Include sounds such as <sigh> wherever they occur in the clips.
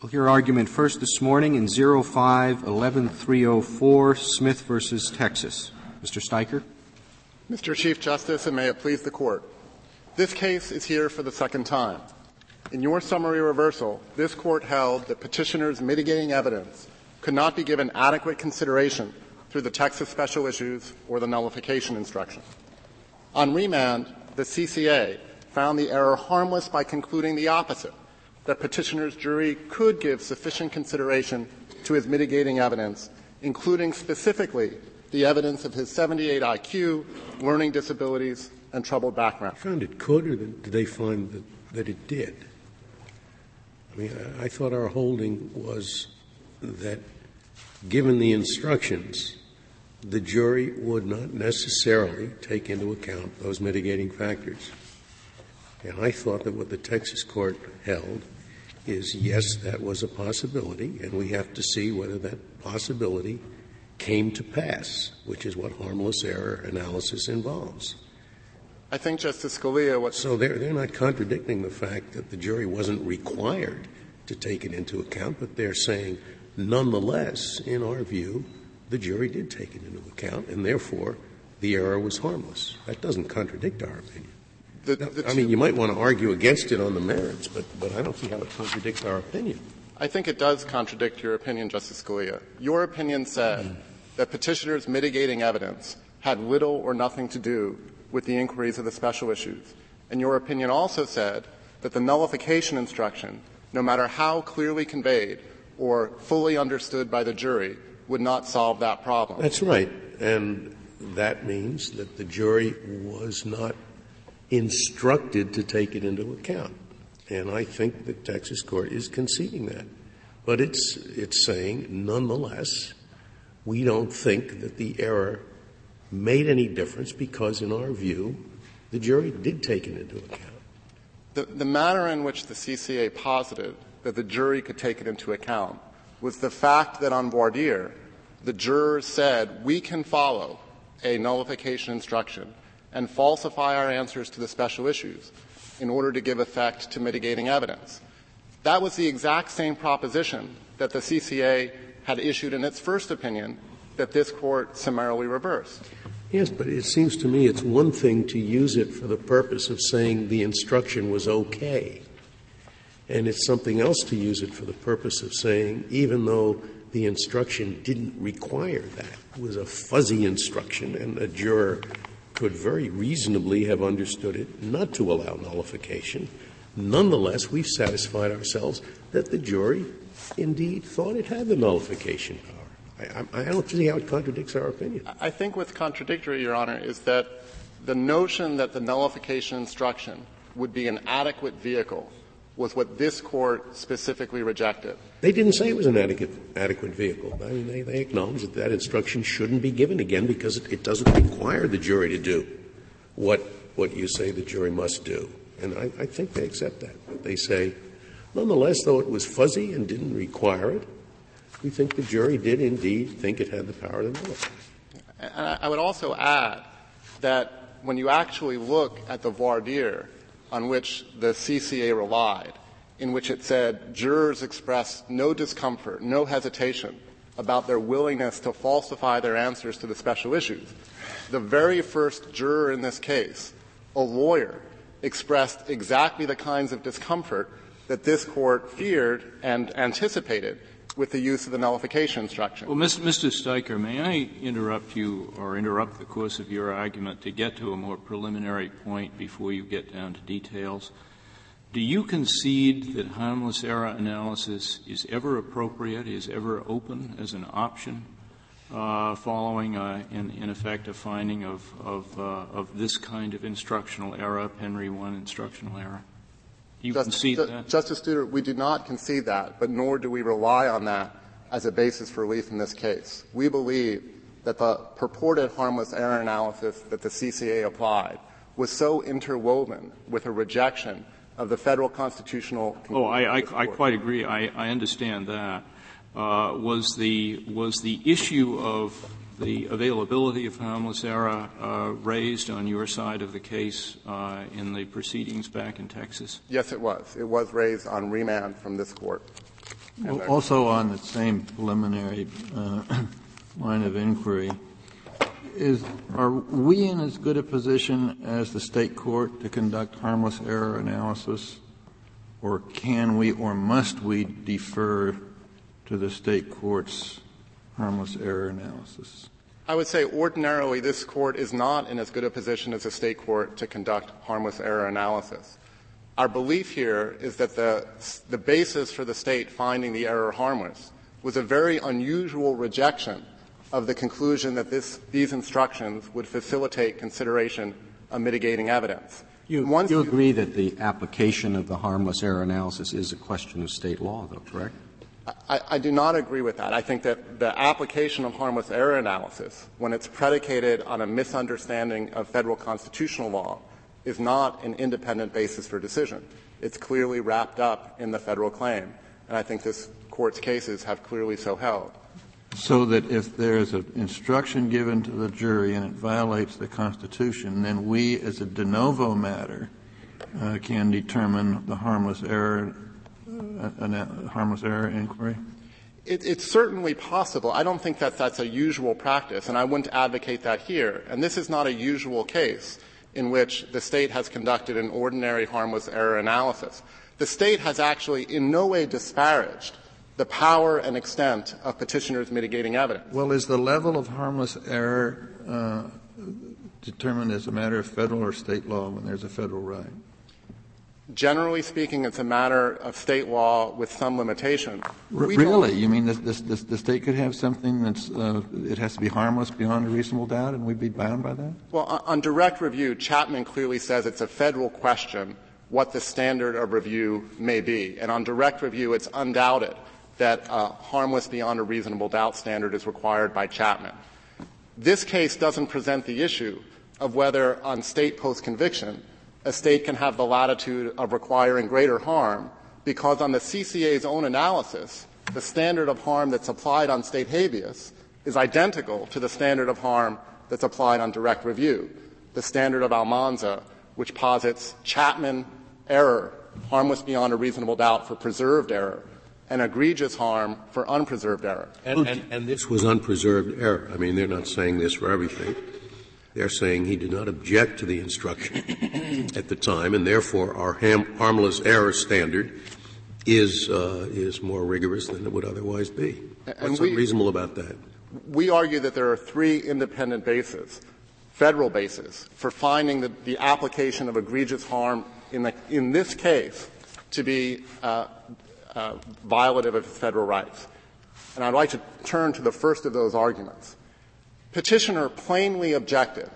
We'll hear argument first this morning in 05-11304, Smith versus Texas. Mr. Steiker. Mr. Chief Justice, and may it please the Court. This case is here for the second time. In your summary reversal, this Court held that petitioners' mitigating evidence could not be given adequate consideration through the Texas special issues or the nullification instruction. On remand, the CCA found the error harmless by concluding the opposite – that petitioner's jury could give sufficient consideration to his mitigating evidence, including specifically the evidence of his 78 IQ, learning disabilities, and troubled background. Found it could, or did they find that, that it did? I mean, I thought our holding was that, given the instructions, the jury would not necessarily take into account those mitigating factors. And I thought that what the Texas court held is yes, that was a possibility, and we have to see whether that possibility came to pass, which is what harmless error analysis involves. I think, Justice Scalia, what. So they're, they're not contradicting the fact that the jury wasn't required to take it into account, but they're saying, nonetheless, in our view, the jury did take it into account, and therefore the error was harmless. That doesn't contradict our opinion. The, the I mean, you might want to argue against it on the merits, but, but I don't see how it contradicts our opinion. I think it does contradict your opinion, Justice Scalia. Your opinion said mm. that petitioners' mitigating evidence had little or nothing to do with the inquiries of the special issues. And your opinion also said that the nullification instruction, no matter how clearly conveyed or fully understood by the jury, would not solve that problem. That's right. And that means that the jury was not instructed to take it into account. And I think the Texas court is conceding that. But it's, it's saying, nonetheless, we don't think that the error made any difference because, in our view, the jury did take it into account. The, the manner in which the CCA posited that the jury could take it into account was the fact that on voir dire, the jurors said, we can follow a nullification instruction and falsify our answers to the special issues in order to give effect to mitigating evidence. That was the exact same proposition that the CCA had issued in its first opinion that this court summarily reversed. Yes, but it seems to me it's one thing to use it for the purpose of saying the instruction was okay. And it's something else to use it for the purpose of saying, even though the instruction didn't require that, it was a fuzzy instruction, and a juror could very reasonably have understood it not to allow nullification. Nonetheless, we've satisfied ourselves that the jury indeed thought it had the nullification power. I, I, don't see how it contradicts our opinion. I think what's contradictory, Your Honor, is that the notion that the nullification instruction would be an adequate vehicle was what this court specifically rejected. They didn't say it was an adequate, adequate vehicle. I mean, they, they acknowledged that that instruction shouldn't be given again because it, it doesn't require the jury to do what, what you say the jury must do. And I, I think they accept that. But they say, nonetheless, though it was fuzzy and didn't require it, we think the jury did indeed think it had the power to do it. And I would also add that when you actually look at the voir dire on which the CCA relied, in which it said jurors expressed no discomfort, no hesitation about their willingness to falsify their answers to the special issues. The very first juror in this case, a lawyer, expressed exactly the kinds of discomfort that this court feared and anticipated with the use of the nullification instruction. Well, Mr. Steiker, may I interrupt you or interrupt the course of your argument to get to a more preliminary point before you get down to details? Do you concede that harmless error analysis is ever appropriate, is ever open as an option uh, following, uh, in, in, effect, a finding of, of, uh, of, this kind of instructional error, Penry 1 instructional error? You Justice, concede that? Justice Souter, we do not concede that, but nor do we rely on that as a basis for relief in this case. We believe that the purported harmless error analysis that the CCA applied was so interwoven with a rejection of the federal constitutional. Oh, I, I, I quite agree. I, I understand that. Uh, was the was the issue of the availability of harmless error uh, raised on your side of the case uh, in the proceedings back in Texas? Yes, it was. It was raised on remand from this court. Well, also on the same preliminary uh, <clears throat> line of inquiry, is, are we in as good a position as the state court to conduct harmless error analysis? Or can we or must we defer to the state court's harmless error analysis? I would say ordinarily this court is not in as good a position as a state court to conduct harmless error analysis. Our belief here is that the, the basis for the state finding the error harmless was a very unusual rejection of the conclusion that this, these instructions would facilitate consideration of mitigating evidence. You, Once you agree that the application of the harmless error analysis is a question of state law, though, correct? I, do not agree with that. I think that the application of harmless error analysis, when it's predicated on a misunderstanding of federal constitutional law, is not an independent basis for decision. It's clearly wrapped up in the federal claim, and I think this court's cases have clearly so held. So that if there is an instruction given to the jury and it violates the Constitution, then we, as a de novo matter, uh, can determine the harmless error, a harmless error inquiry? It, it's certainly possible. I don't think that that's a usual practice, and I wouldn't advocate that here. And this is not a usual case in which the state has conducted an ordinary harmless error analysis. The state has actually in no way disparaged the power and extent of petitioners' mitigating evidence. Well, is the level of harmless error uh, determined as a matter of federal or state law when there's a federal right? Generally speaking, it's a matter of state law with some limitation. really? You mean the state could have something that's uh, it has to be harmless beyond a reasonable doubt, and we'd be bound by that? Well, on direct review, Chapman clearly says it's a federal question what the standard of review may be, and on direct review, it's undoubted that a harmless beyond a reasonable doubt standard is required by Chapman. This case doesn't present the issue of whether on state post-conviction a state can have the latitude of requiring greater harm because on the CCA's own analysis, the standard of harm that's applied on state habeas is identical to the standard of harm that's applied on direct review. The standard of Almanza, which posits Chapman error, harmless beyond a reasonable doubt for preserved error, and egregious harm for unpreserved error. And, and, and, this was unpreserved error. I mean, they're not saying this for everything. They're saying he did not object to the instruction at the time, and therefore our ham, harmless error standard is uh, is more rigorous than it would otherwise be. What's and we, unreasonable about that? We argue that there are three independent bases, federal bases, for finding the, the application of egregious harm in, the, in this case to be uh, uh, violative of federal rights. And I'd like to turn to the first of those arguments. Petitioner plainly objected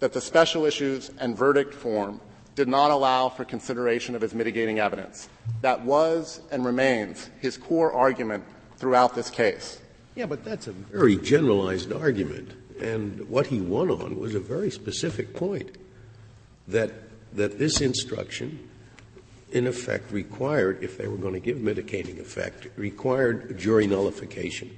that the special issues and verdict form did not allow for consideration of his mitigating evidence. That was and remains his core argument throughout this case. Yeah, but that's a very generalized argument. And what he won on was a very specific point that, that this instruction in effect required, if they were going to give mitigating effect, required jury nullification.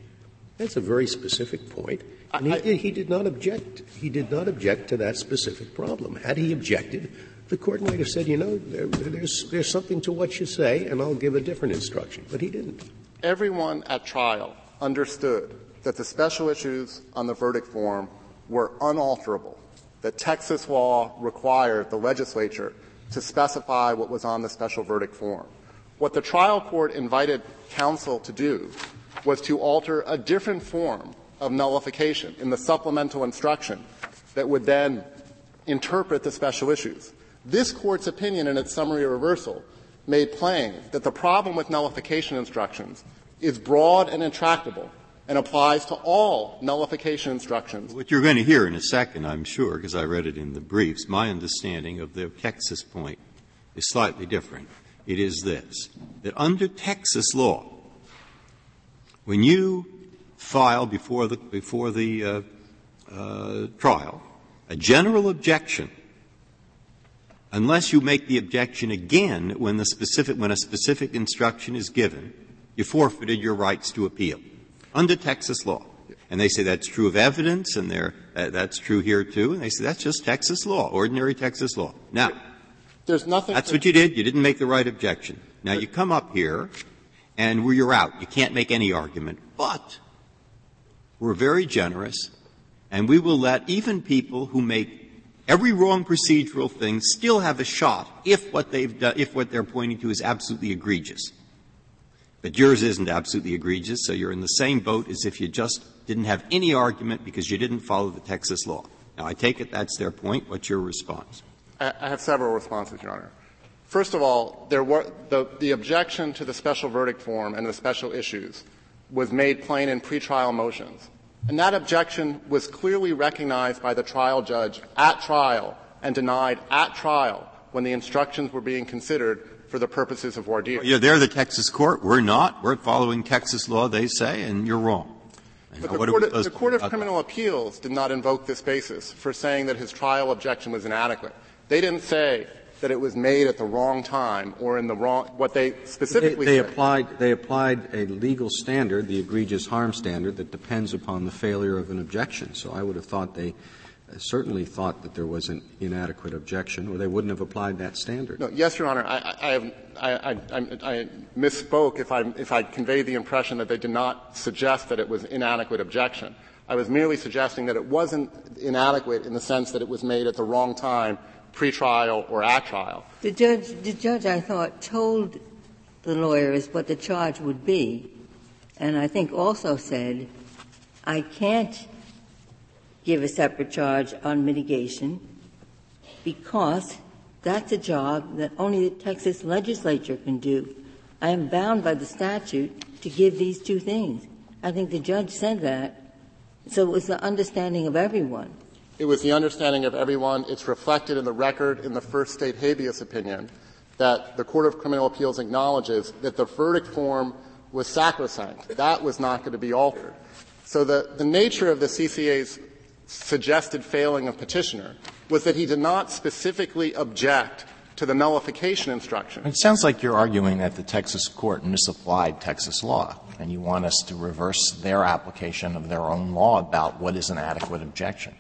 That's a very specific point. And he, he, did not object. He did not object to that specific problem. Had he objected, the court might have said, you know, there, there's, there's something to what you say, and I'll give a different instruction. But he didn't. Everyone at trial understood that the special issues on the verdict form were unalterable, that Texas law required the legislature to specify what was on the special verdict form. What the trial court invited counsel to do was to alter a different form of nullification in the supplemental instruction that would then interpret the special issues. This court's opinion in its summary reversal made plain that the problem with nullification instructions is broad and intractable and applies to all nullification instructions. What you're going to hear in a second, I'm sure, because I read it in the briefs, my understanding of the Texas point is slightly different. It is this, that under Texas law, when you file before the, before the uh, uh, trial a general objection, unless you make the objection again when the specific, when a specific instruction is given, you forfeited your rights to appeal under Texas law. And they say that's true of evidence, and uh, that's true here too. And they say that's just Texas law, ordinary Texas law. Now, there's nothing. That's what you did. You didn't make the right objection. Now you come up here, and you're out. You can't make any argument. But we're very generous, and we will let even people who make every wrong procedural thing still have a shot if what they've done, if what they're pointing to is absolutely egregious. But yours isn't absolutely egregious, so you're in the same boat as if you just didn't have any argument because you didn't follow the Texas law. Now, I take it that's their point. What's your response? I have several responses, Your Honor. First of all, there were, the, the objection to the special verdict form and the special issues was made plain in pretrial motions. And that objection was clearly recognized by the trial judge at trial and denied at trial when the instructions were being considered for the purposes of voir dire. Yeah, they're the Texas court. We're not. We're following Texas law, they say, and you're wrong. But the court, the court, of Criminal Appeals did not invoke this basis for saying that his trial objection was inadequate. They didn't say that it was made at the wrong time or in the wrong what they specifically they, they said. applied they applied a legal standard, the egregious harm standard, that depends upon the failure of an objection. So I would have thought they uh, certainly thought that there was an inadequate objection, or they wouldn't have applied that standard. No, yes, Your Honor. I, I, have, I, I, I misspoke if I, if I conveyed the impression that they did not suggest that it was inadequate objection. I was merely suggesting that it wasn't inadequate in the sense that it was made at the wrong time, pre-trial or at trial. The judge, the judge, I thought, told the lawyers what the charge would be, and I think also said, I can't give a separate charge on mitigation because that's a job that only the Texas legislature can do. I am bound by the statute to give these two things. I think the judge said that. So it was the understanding of everyone. It was the understanding of everyone. It's reflected in the record in the first state habeas opinion that the Court of Criminal Appeals acknowledges that the verdict form was sacrosanct. That was not going to be altered. So the, the nature of the CCA's suggested failing of petitioner was that he did not specifically object to the nullification instruction. It sounds like you're arguing that the Texas court misapplied Texas law, and you want us to reverse their application of their own law about what is an adequate objection.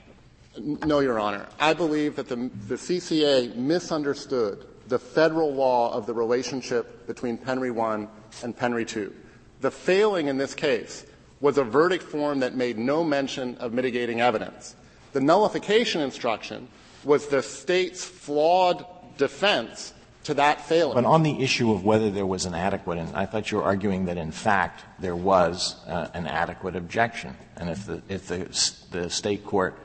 No, Your Honor. I believe that the, the CCA misunderstood the federal law of the relationship between Penry 1 and Penry 2. The failing in this case was a verdict form that made no mention of mitigating evidence. The nullification instruction was the state's flawed defense to that failing. But on the issue of whether there was an adequate, and I thought you were arguing that in fact there was uh, an adequate objection, and if the if the, the state court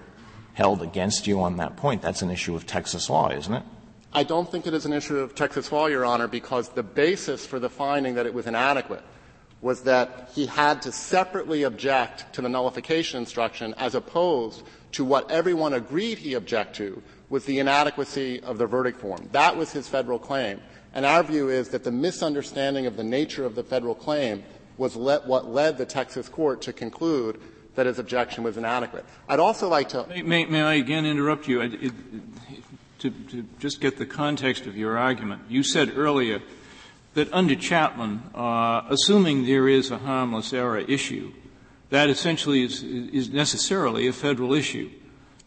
held against you on that point, that's an issue of Texas law, isn't it? I don't think it is an issue of Texas law, Your Honor, because the basis for the finding that it was inadequate was that he had to separately object to the nullification instruction as opposed to what everyone agreed he object to was the inadequacy of the verdict form. That was his federal claim. And our view is that the misunderstanding of the nature of the federal claim was what led the Texas court to conclude that his objection was inadequate. I'd also like to. May, may, may I again interrupt you? It, to, to, just get the context of your argument. You said earlier that under Chapman, uh, assuming there is a harmless error issue, that essentially is, is necessarily a federal issue.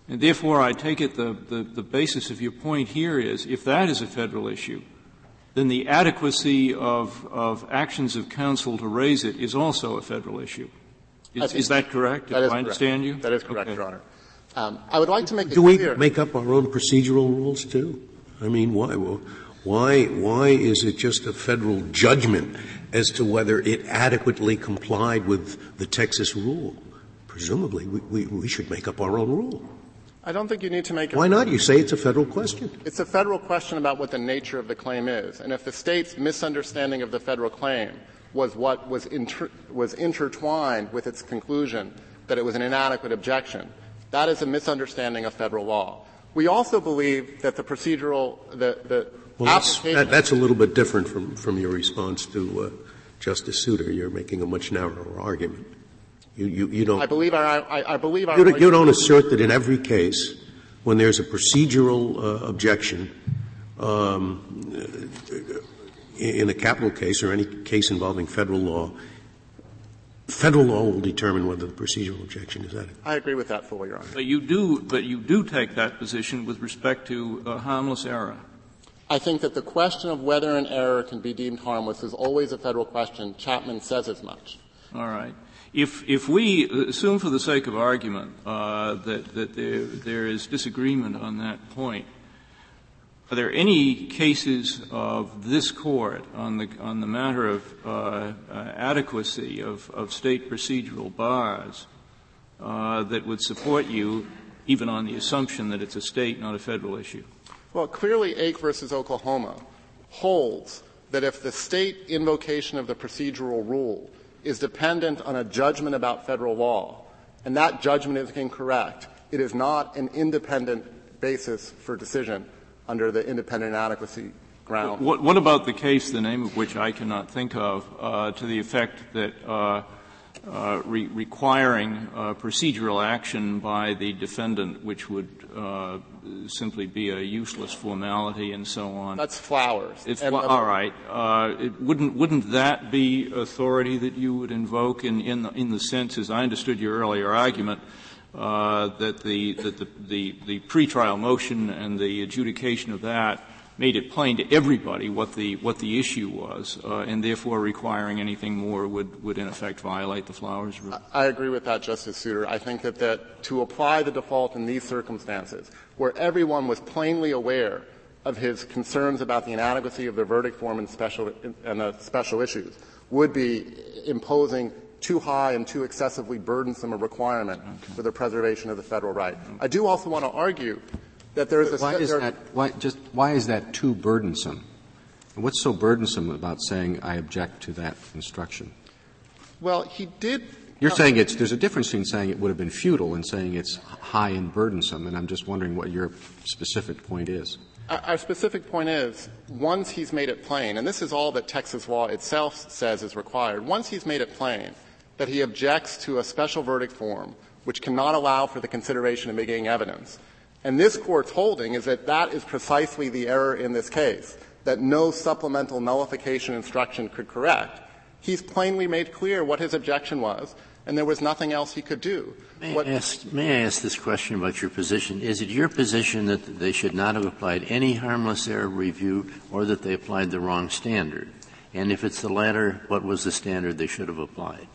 And therefore, I take it the, the, the basis of your point here is if that is a federal issue, then the adequacy of, of actions of counsel to raise it is also a federal issue. Is, is that correct? That is I understand correct. you? That is correct, okay. Your Honor. Um, I would like to make it Do clear. we make up our own procedural rules too? I mean, why? Why, why is it just a federal judgment as to whether it adequately complied with the Texas rule? Presumably, we, we, we should make up our own rule. I don't think you need to make it. Why not? You say it's a federal question. It's a federal question about what the nature of the claim is. And if the state's misunderstanding of the federal claim was what was, inter- was intertwined with its conclusion that it was an inadequate objection, that is a misunderstanding of federal law. We also believe that the procedural, the, the well, that's, that, that's, a little bit different from, from your response to uh, Justice Souter. You're making a much narrower argument. You, you, you don't. I believe our, I, I believe our. You don't, you don't, assert that in every case, when there's a procedural uh, objection, um, in a capital case or any case involving federal law, federal law will determine whether the procedural objection is adequate. I agree with that fully, Your Honor. But you do, but you do take that position with respect to a harmless error. I think that the question of whether an error can be deemed harmless is always a federal question. Chapman says as much. All right. If, if we assume for the sake of argument uh, that, that there, there is disagreement on that point, are there any cases of this court on the, on the matter of uh, adequacy of, of state procedural bars uh, that would support you, even on the assumption that it's a state, not a federal issue? Well, clearly, Ake versus Oklahoma holds that if the state invocation of the procedural rule is dependent on a judgment about federal law, and that judgment is incorrect, it is not an independent basis for decision under the independent adequacy ground. What, what about the case, the name of which I cannot think of, uh, to the effect that uh, uh, re- requiring uh, procedural action by the defendant, which would uh, simply be a useless formality and so on. That's Flowers. It's fl- all right. Uh, it, wouldn't wouldn't that be authority that you would invoke in in the, in the sense, as I understood your earlier argument, that the that the, the the pretrial motion and the adjudication of that made it plain to everybody what the what the issue was, uh, and therefore requiring anything more would would in effect violate the Flowers rule. I agree with that, Justice Souter. I think that that to apply the default in these circumstances, where everyone was plainly aware of his concerns about the inadequacy of the verdict form and special and the special issues, would be imposing too high and too excessively burdensome a requirement okay. for the preservation of the federal right. I do also want to argue that there is a why is that why just why is that too burdensome? What's so burdensome about saying I object to that instruction? Well, he did. You're saying it's there's a difference between saying it would have been futile and saying it's high and burdensome, and I'm just wondering what your specific point is. Our specific point is, once he's made it plain, and this is all that Texas law itself says is required, once he's made it plain that he objects to a special verdict form which cannot allow for the consideration of mitigating evidence, and this court's holding is that that is precisely the error in this case, that no supplemental nullification instruction could correct. He's plainly made clear what his objection was, and there was nothing else he could do. May, I ask, may I ask this question about your position? Is it your position that they should not have applied any harmless error review or that they applied the wrong standard? And if it's the latter, what was the standard they should have applied?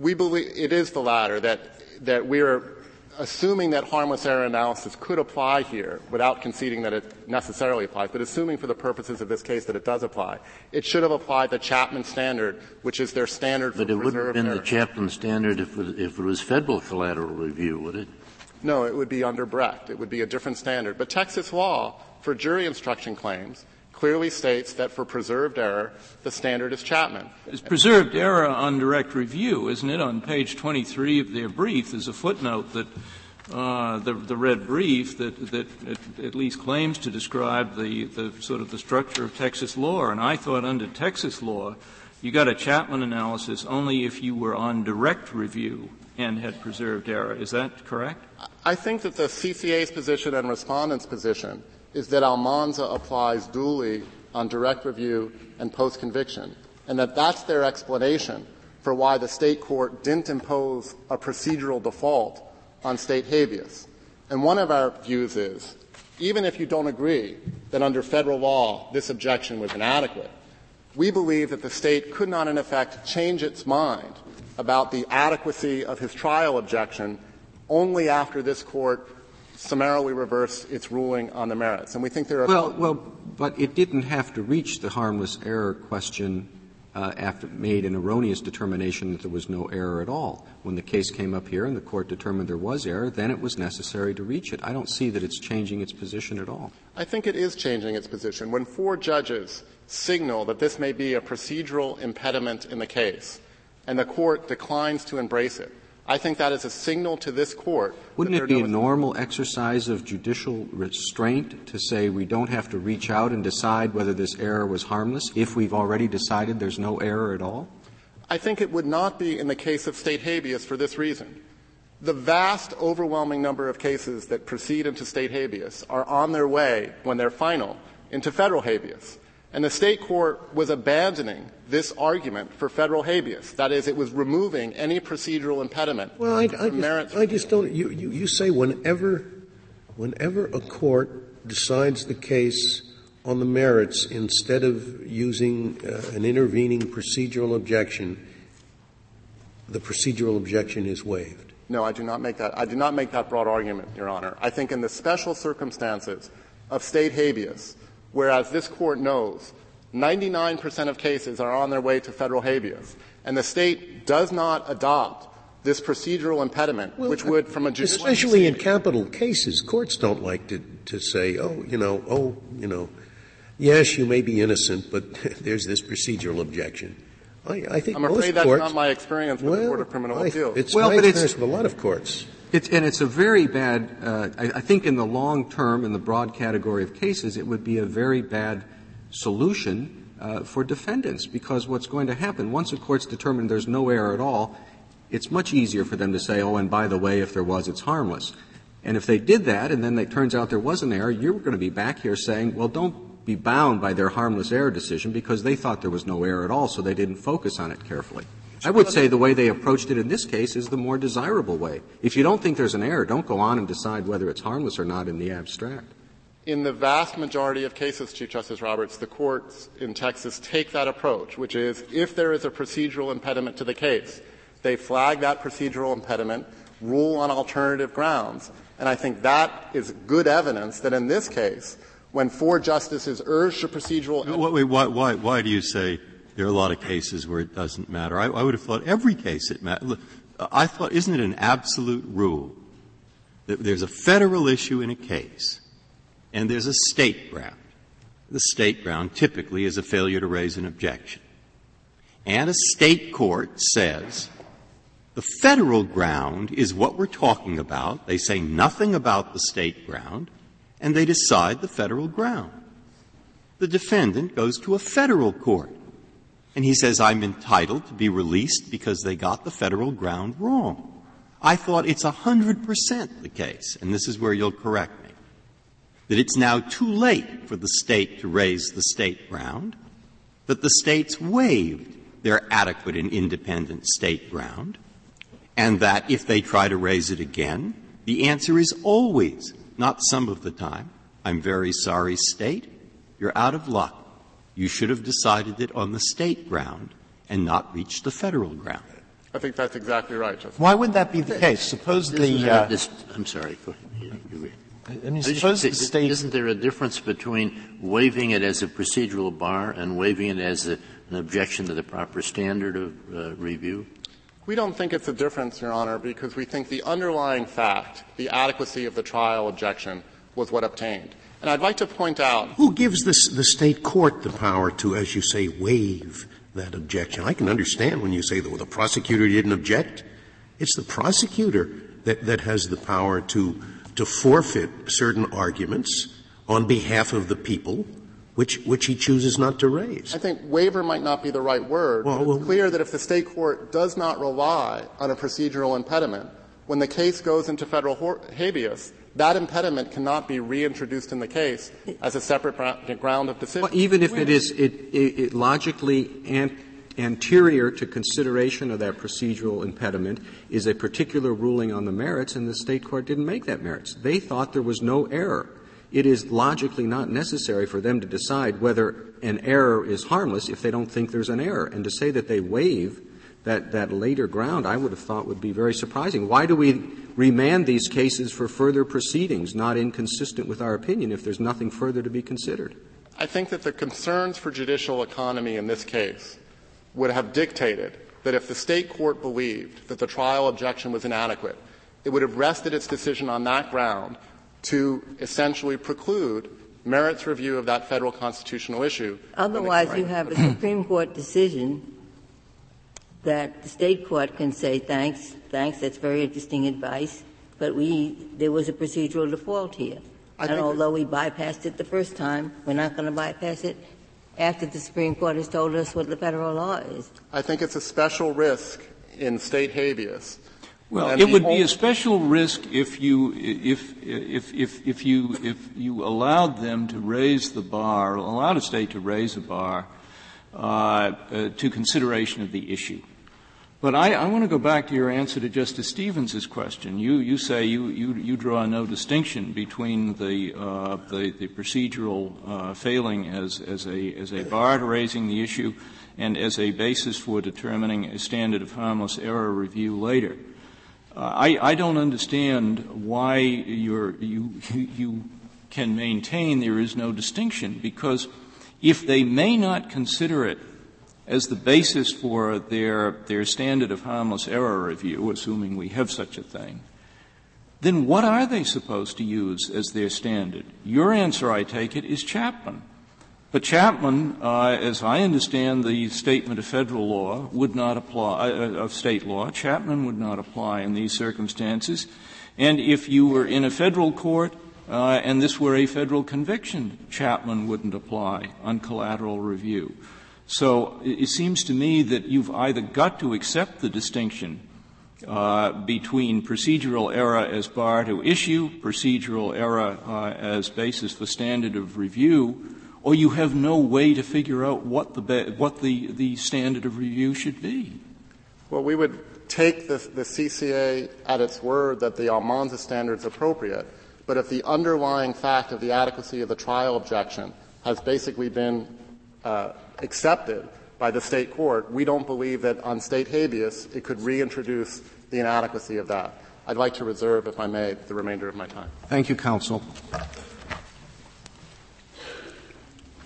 We believe it is the latter, that, that we're assuming that harmless error analysis could apply here without conceding that it necessarily applies, but assuming for the purposes of this case that it does apply, it should have applied the Chapman standard, which is their standard but for But it wouldn't have been error. the Chapman standard if it, if it was federal collateral review, would it? No, it would be under Brecht. It would be a different standard. But Texas law for jury instruction claims clearly states that for preserved error, the standard is Chapman. It's preserved error on direct review, isn't it? On page 23 of their brief, there's a footnote that uh, the, the red brief that, that at, at, least claims to describe the, the sort of the structure of Texas law. And I thought under Texas law, you got a Chapman analysis only if you were on direct review and had preserved error. Is that correct? I think that the CCA's position and respondent's position is that Almanza applies duly on direct review and post-conviction, and that that's their explanation for why the state court didn't impose a procedural default on state habeas. And one of our views is, even if you don't agree that under federal law this objection was inadequate, we believe that the state could not in effect change its mind about the adequacy of his trial objection only after this court summarily reverse its ruling on the merits. And we think there are well, well, but it didn't have to reach the harmless error question uh, after made an erroneous determination that there was no error at all. When the case came up here and the court determined there was error, then it was necessary to reach it. I don't see that it's changing its position at all. I think it is changing its position. When four judges signal that this may be a procedural impediment in the case, and the court declines to embrace it, I think that is a signal to this court. Wouldn't it be a normal exercise of judicial restraint to say we don't have to reach out and decide whether this error was harmless if we've already decided there's no error at all? I think it would not be in the case of state habeas for this reason. The vast, overwhelming number of cases that proceed into state habeas are on their way, when they're final, into federal habeas. And the state court was abandoning this argument for federal habeas. That is, it was removing any procedural impediment. Well, I, I, just, I just, don't. You, you, you say whenever, whenever a court decides the case on the merits, instead of using uh, an intervening procedural objection, the procedural objection is waived? No, I do not make that. I do not make that broad argument, Your Honor. I think in the special circumstances of state habeas, whereas this court knows 99% of cases are on their way to federal habeas, and the state does not adopt this procedural impediment, well, which would, from a judicial especially in capital cases, courts don't like to, to say, oh, you know, oh, you know, yes, you may be innocent, but <laughs> there's this procedural objection. I, I think I'm afraid that's courts, not my experience with well, the Court of Criminal Appeals. It's well, my but experience with a lot of courts. It's, and it's a very bad. Uh, I, I think in the long term, in the broad category of cases, it would be a very bad solution uh, for defendants because what's going to happen once a court's determined there's no error at all, it's much easier for them to say, oh, and by the way, if there was, it's harmless. And if they did that, and then it turns out there was an error, you're going to be back here saying, well, don't be bound by their harmless error decision because they thought there was no error at all, so they didn't focus on it carefully. I would say the way they approached it in this case is the more desirable way. If you don't think there's an error, don't go on and decide whether it's harmless or not in the abstract. In the vast majority of cases, Chief Justice Roberts, the courts in Texas take that approach, which is if there is a procedural impediment to the case, they flag that procedural impediment, rule on alternative grounds, and I think that is good evidence that in this case, when four justices urged a procedural. Wait, why, why, why do you say there are a lot of cases where it doesn't matter? I, I would have thought every case it matters. I thought, isn't it an absolute rule that there's a federal issue in a case and there's a state ground? The state ground typically is a failure to raise an objection. And a state court says, the federal ground is what we're talking about. They say nothing about the state ground and they decide the federal ground. The defendant goes to a federal court and he says, I'm entitled to be released because they got the federal ground wrong. I thought it's a hundred percent the case, and this is where you'll correct me, that it's now too late for the state to raise the state ground, that the states waived their adequate and independent state ground, and that if they try to raise it again, the answer is always not some of the time. I'm very sorry, State. You're out of luck. You should have decided it on the State ground and not reached the Federal ground. I think that's exactly right, Justice. Why wouldn't that be the case? Suppose the. Uh, this, I'm sorry. I mean, suppose the state. Isn't there a difference between waiving it as a procedural bar and waiving it as a, an objection to the proper standard of uh, review? We don't think it's a difference, Your Honor, because we think the underlying fact, the adequacy of the trial objection, was what obtained. And I'd like to point out who gives this, the state court the power to, as you say, waive that objection. I can understand when you say that well, the prosecutor didn't object. It's the prosecutor that, that has the power to to forfeit certain arguments on behalf of the people which, which he chooses not to raise. I think waiver might not be the right word. Well, well, it's clear that if the state court does not rely on a procedural impediment, when the case goes into federal habeas, that impediment cannot be reintroduced in the case as a separate ground of decision. Well, even if it is it, it, logically an, anterior to consideration of that procedural impediment is a particular ruling on the merits, and the state court didn't make that merits. They thought there was no error it is logically not necessary for them to decide whether an error is harmless if they don't think there's an error. And to say that they waive that, that later ground, I would have thought would be very surprising. Why do we remand these cases for further proceedings, not inconsistent with our opinion, if there's nothing further to be considered? I think that the concerns for judicial economy in this case would have dictated that if the state court believed that the trial objection was inadequate, it would have rested its decision on that ground to essentially preclude merits review of that federal constitutional issue. Otherwise, you have a Supreme Court decision that the state court can say, thanks, thanks, that's very interesting advice, but we, there was a procedural default here. I and although we bypassed it the first time, we're not going to bypass it after the Supreme Court has told us what the federal law is. I think it's a special risk in state habeas well, it would be a special risk if you if if if if you if you allowed them to raise the bar, allowed a state to raise a bar uh, uh, to consideration of the issue. But I, I want to go back to your answer to Justice Stevens's question. You, you say you, you, you draw no distinction between the, uh, the, the, procedural uh, failing as, as, a, as a bar to raising the issue and as a basis for determining a standard of harmless error review later. Uh, I, I don't understand why you you can maintain there is no distinction because if they may not consider it as the basis for their, their standard of harmless error review, assuming we have such a thing, then what are they supposed to use as their standard? Your answer, I take it, is Chapman. But Chapman, uh, as I understand the statement of federal law, would not apply, uh, of state law, Chapman would not apply in these circumstances. And if you were in a federal court uh, and this were a federal conviction, Chapman wouldn't apply on collateral review. So it seems to me that you've either got to accept the distinction uh, between procedural error as bar to issue, procedural error uh, as basis for standard of review, or you have no way to figure out what the what the, the standard of review should be. Well, we would take the, the CCA at its word that the Almanza standard is appropriate, but if the underlying fact of the adequacy of the trial objection has basically been uh, accepted by the state court, we don't believe that on state habeas it could reintroduce the inadequacy of that. I'd like to reserve, if I may, the remainder of my time. Thank you, counsel.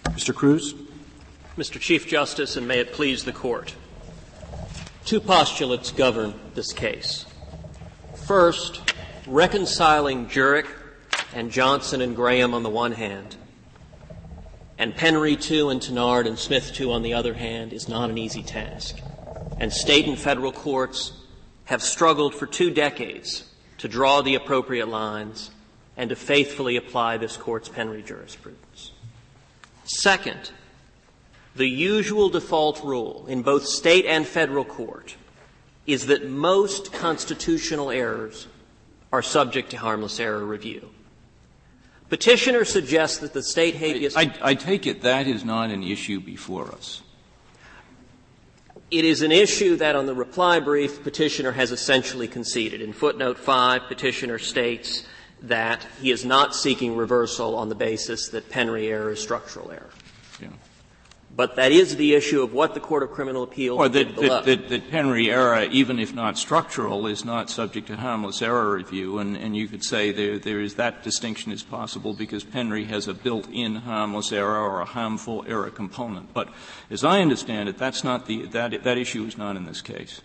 Mr. Cruz. Mr. Chief Justice, and may it please the court. Two postulates govern this case. First, reconciling Jurek and Johnson and Graham on the one hand, and Penry 2 and Tennard and Smith too on the other hand is not an easy task. And state and federal courts have struggled for two decades to draw the appropriate lines and to faithfully apply this court's Penry jurisprudence. Second, the usual default rule in both state and federal court is that most constitutional errors are subject to harmless error review. Petitioner suggests that the state habeas. I, I, take it that is not an issue before us. It is an issue that on the reply brief, petitioner has essentially conceded. In footnote 5, petitioner states that he is not seeking reversal on the basis that Penry error is structural error. But that is the issue of what the Court of Criminal Appeals or that, that, that, that, Penry error, even if not structural, is not subject to harmless error review. And, and you could say there, there is that distinction is possible because Penry has a built-in harmless error or a harmful error component. But as I understand it, that's not the, that, that issue is not in this case.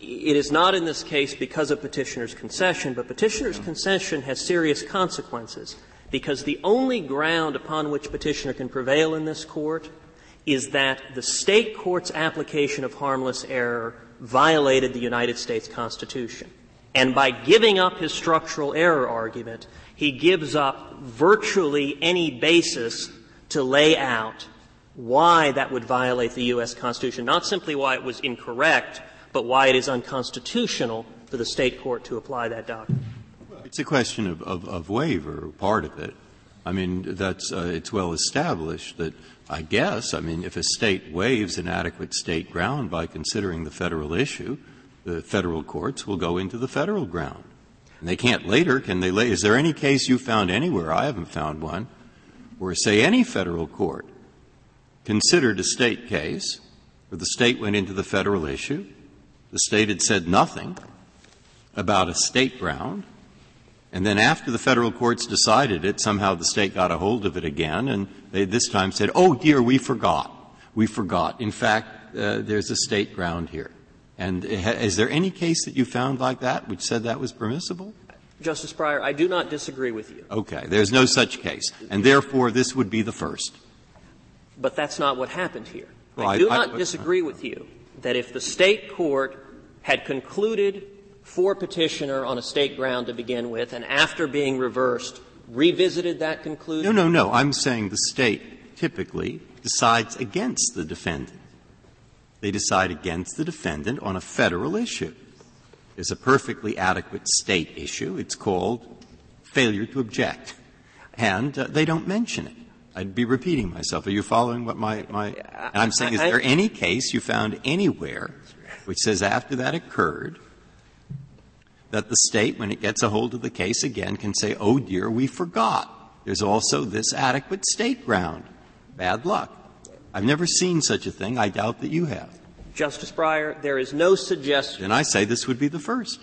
It is not in this case because of petitioner's concession, but petitioner's concession has serious consequences because the only ground upon which petitioner can prevail in this court is that the state court's application of harmless error violated the United States Constitution. And by giving up his structural error argument, he gives up virtually any basis to lay out why that would violate the U.S. Constitution. Not simply why it was incorrect, but why it is unconstitutional for the state court to apply that doctrine. It's a question of, of, of waiver, part of it. I mean, that's, uh, it's well established that I guess, I mean, if a state waives an adequate state ground by considering the federal issue, the federal courts will go into the federal ground. And they can't later, can they lay, is there any case you found anywhere, I haven't found one, where say any federal court considered a state case, where the state went into the federal issue, the state had said nothing about a state ground, and then after the federal courts decided it, somehow the state got a hold of it again, and they this time said, oh dear, we forgot. We forgot. In fact, uh, there's a state ground here. And is there any case that you found like that which said that was permissible? Justice Breyer, I do not disagree with you. Okay. There's no such case. And therefore, this would be the first. But that's not what happened here. Well, I do I, not I, disagree with you that if the state court had concluded for petitioner on a state ground to begin with, and after being reversed, revisited that conclusion? No, no, no. I'm saying the state typically decides against the defendant. They decide against the defendant on a federal issue. There's a perfectly adequate state issue. It's called failure to object. And uh, they don't mention it. I'd be repeating myself. Are you following what my, my and I'm saying, is there any case you found anywhere which says after that occurred, that the state, when it gets a hold of the case again, can say, oh dear, we forgot. There's also this adequate state ground. Bad luck. I've never seen such a thing. I doubt that you have. Justice Breyer, there is no suggestion. And I say this would be the first.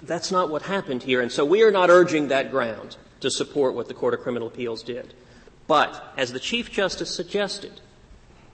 That's not what happened here, and so we are not urging that ground to support what the Court of Criminal Appeals did. But, as the Chief Justice suggested,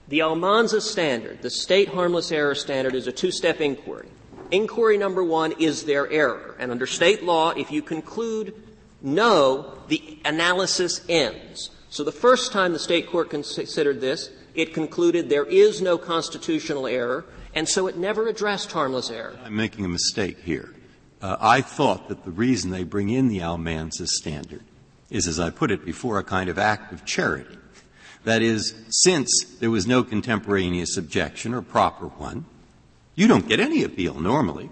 the Almanza standard, the state harmless error standard, is a two-step inquiry. Inquiry number one, is there error? And under state law, if you conclude no, the analysis ends. So the first time the state court considered this, it concluded there is no constitutional error, and so it never addressed harmless error. I'm making a mistake here. Uh, I thought that the reason they bring in the Almanza standard is, as I put it before, a kind of act of charity. That is, since there was no contemporaneous objection or proper one, you don't get any appeal normally,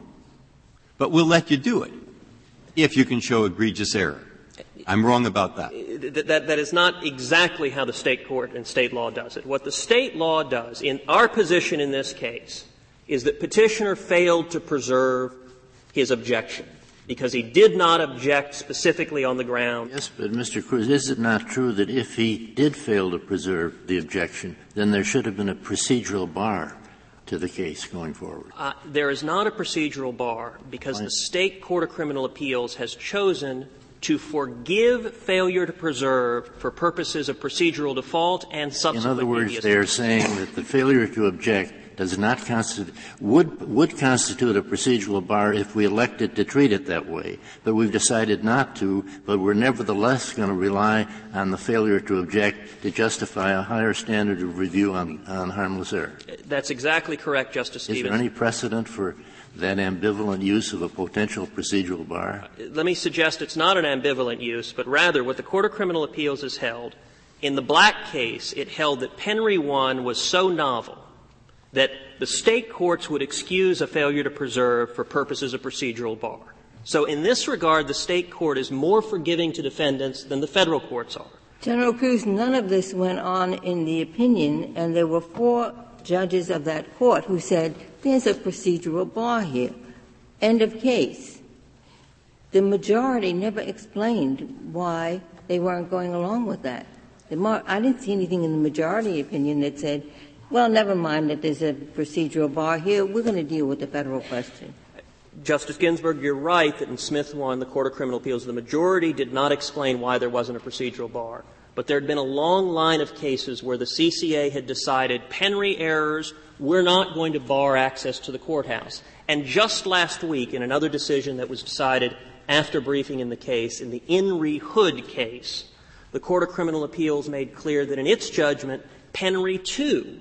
but we'll let you do it if you can show egregious error. I'm wrong about that. That, that, that is not exactly how the state court and state law does it. What the state law does, in our position in this case, is that petitioner failed to preserve his objection because he did not object specifically on the ground. Yes, but Mr. Cruz, is it not true that if he did fail to preserve the objection, then there should have been a procedural bar to the case going forward? Uh, there is not a procedural bar because the state court of criminal appeals has chosen to forgive failure to preserve for purposes of procedural default and subsequent In other words, they are saying that the failure to object does not constitute, would, would constitute a procedural bar if we elected to treat it that way. But we've decided not to, but we're nevertheless going to rely on the failure to object to justify a higher standard of review on, on harmless error. That's exactly correct, Justice Is there any precedent for that ambivalent use of a potential procedural bar? Uh, let me suggest it's not an ambivalent use, but rather what the Court of Criminal Appeals has held. In the Black case, it held that Penry 1 was so novel that the state courts would excuse a failure to preserve for purposes of procedural bar. So in this regard, the state court is more forgiving to defendants than the federal courts are. General Cruz, none of this went on in the opinion, and there were four judges of that court who said there's a procedural bar here. End of case. The majority never explained why they weren't going along with that. Mar- I didn't see anything in the majority opinion that said, well, never mind that there's a procedural bar here. We're going to deal with the federal question. Justice Ginsburg, you're right that in Smith 1, the Court of Criminal Appeals, the majority did not explain why there wasn't a procedural bar. But there had been a long line of cases where the CCA had decided Penry errors, we're not going to bar access to the courthouse. And just last week, in another decision that was decided after briefing in the case, in the In re Hood case, the Court of Criminal Appeals made clear that in its judgment, Penry 2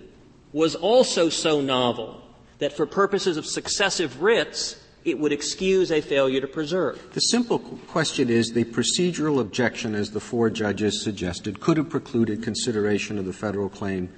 was also so novel that for purposes of successive writs, it would excuse a failure to preserve. The simple question is the procedural objection, as the four judges suggested, could have precluded consideration of the federal claim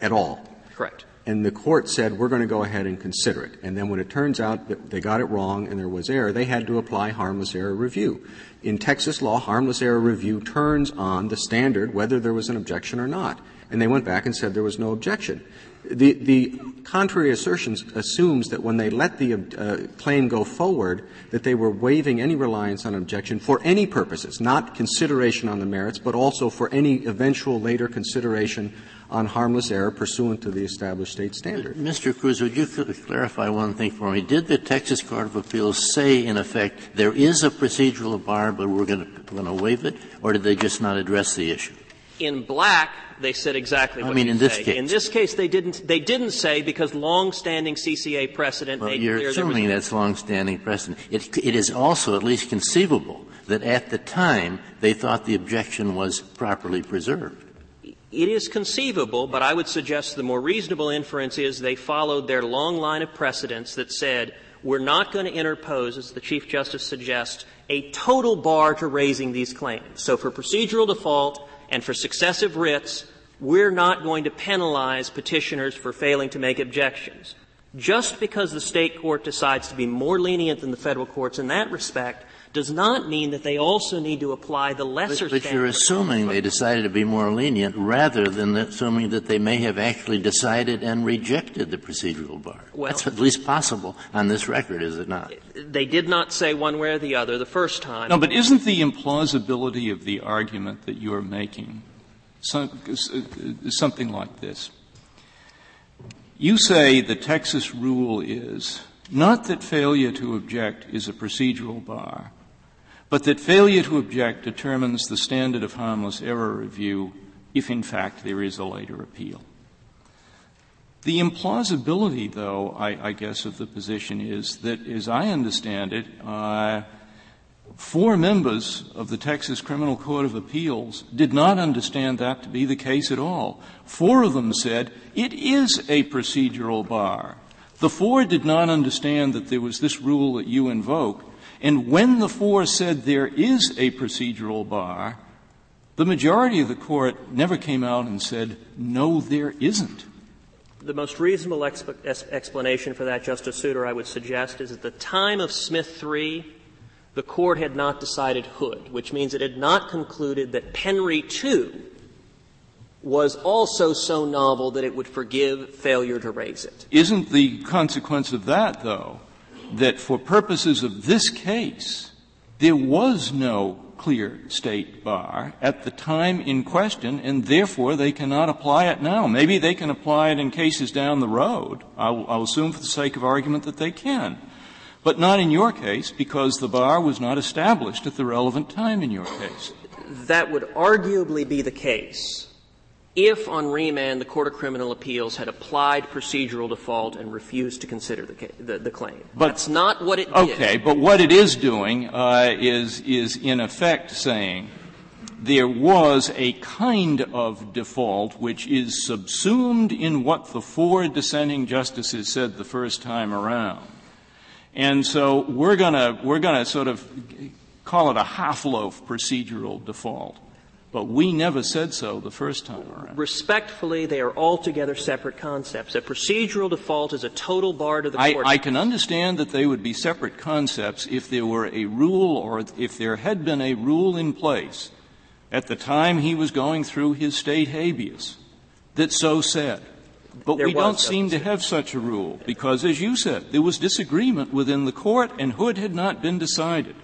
at all. Correct. And the court said, we're going to go ahead and consider it. And then when it turns out that they got it wrong and there was error, they had to apply harmless error review. In Texas law, harmless error review turns on the standard whether there was an objection or not. And they went back and said there was no objection. The, the contrary assertions assumes that when they let the uh, claim go forward, that they were waiving any reliance on objection for any purposes, not consideration on the merits, but also for any eventual later consideration on harmless error pursuant to the established state standard. Mr. Cruz, would you clarify one thing for me? Did the Texas Court of Appeals say, in effect, there is a procedural bar, but we're going to waive it, or did they just not address the issue? In black, they said exactly what I mean, you in this say. case. In this case, they didn't. They didn't say because long-standing CCA precedent well, made you're assuming that's long-standing precedent. It, it is also at least conceivable that at the time they thought the objection was properly preserved. It is conceivable, but I would suggest the more reasonable inference is they followed their long line of precedents that said we're not going to interpose, as the Chief Justice suggests, a total bar to raising these claims. So for procedural default and for successive writs, we're not going to penalize petitioners for failing to make objections. Just because the state court decides to be more lenient than the federal courts in that respect does not mean that they also need to apply the lesser but, but standard. you're assuming they decided to be more lenient rather than assuming that they may have actually decided and rejected the procedural bar. Well, That's at least possible on this record, is it not? They did not say one way or the other the first time. No, but isn't the implausibility of the argument that you're making some, something like this? You say the Texas rule is not that failure to object is a procedural bar, but that failure to object determines the standard of harmless error review if in fact there is a later appeal. The implausibility, though, I, I guess, of the position is that, as I understand it, uh, four members of the Texas Criminal Court of Appeals did not understand that to be the case at all. Four of them said it is a procedural bar. The four did not understand that there was this rule that you invoke, and when the four said there is a procedural bar, the majority of the court never came out and said, no, there isn't. The most reasonable exp- explanation for that, Justice Souter, I would suggest, is at the time of Smith 3, the court had not decided Hood, which means it had not concluded that Penry 2 was also so novel that it would forgive failure to raise it. Isn't the consequence of that, though, that for purposes of this case, there was no clear state bar at the time in question, and therefore they cannot apply it now. Maybe they can apply it in cases down the road. I'll, I'll, assume for the sake of argument that they can. But not in your case, because the bar was not established at the relevant time in your case. That would arguably be the case if on remand the Court of Criminal Appeals had applied procedural default and refused to consider the, the, the claim. But, That's not what it did. Okay, but what it is doing uh, is, is in effect saying there was a kind of default which is subsumed in what the four dissenting justices said the first time around. And so we're gonna, we're gonna sort of call it a half loaf procedural default. But we never said so the first time around. Respectfully, they are altogether separate concepts. A procedural default is a total bar to the I, court. I can understand that they would be separate concepts if there were a rule or if there had been a rule in place at the time he was going through his state habeas that so said. But there we don't seem to have such a rule because, as you said, there was disagreement within the court and Hood had not been decided.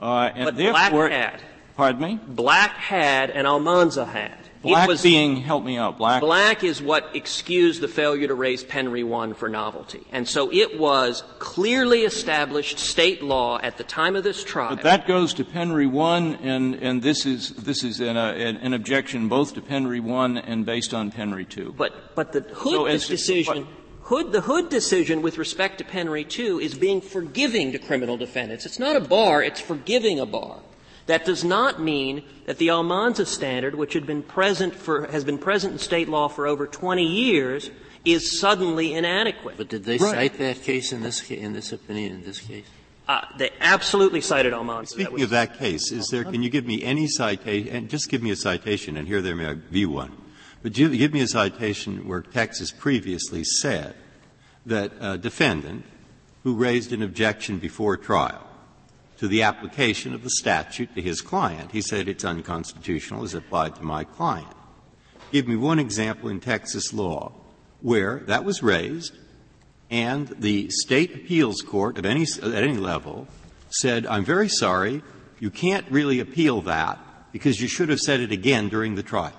Uh, and but therefore, Black had. Pardon me? Black had and Almanza had. Black was, being, help me out, black. Black is what excused the failure to raise Penry 1 for novelty. And so it was clearly established state law at the time of this trial. But that goes to Penry 1 and, and this is, this is an, uh, an, an objection both to Penry 1 and based on Penry 2. But, but the Hood so decision, Hood, the Hood decision with respect to Penry 2 is being forgiving to criminal defendants. It's not a bar, it's forgiving a bar. That does not mean that the Almanza standard, which had been present for, has been present in state law for over 20 years, is suddenly inadequate. But did they right. cite that case in this, in this opinion, in this case? Uh, they absolutely cited Almanza. Speaking that of that case, is there, can you give me any citation, and just give me a citation, and here there may be one, but give, give me a citation where Texas previously said that a defendant who raised an objection before trial to the application of the statute to his client. He said it's unconstitutional as applied to my client. Give me one example in Texas law where that was raised and the state appeals court at any, at any level said, I'm very sorry, you can't really appeal that because you should have said it again during the trial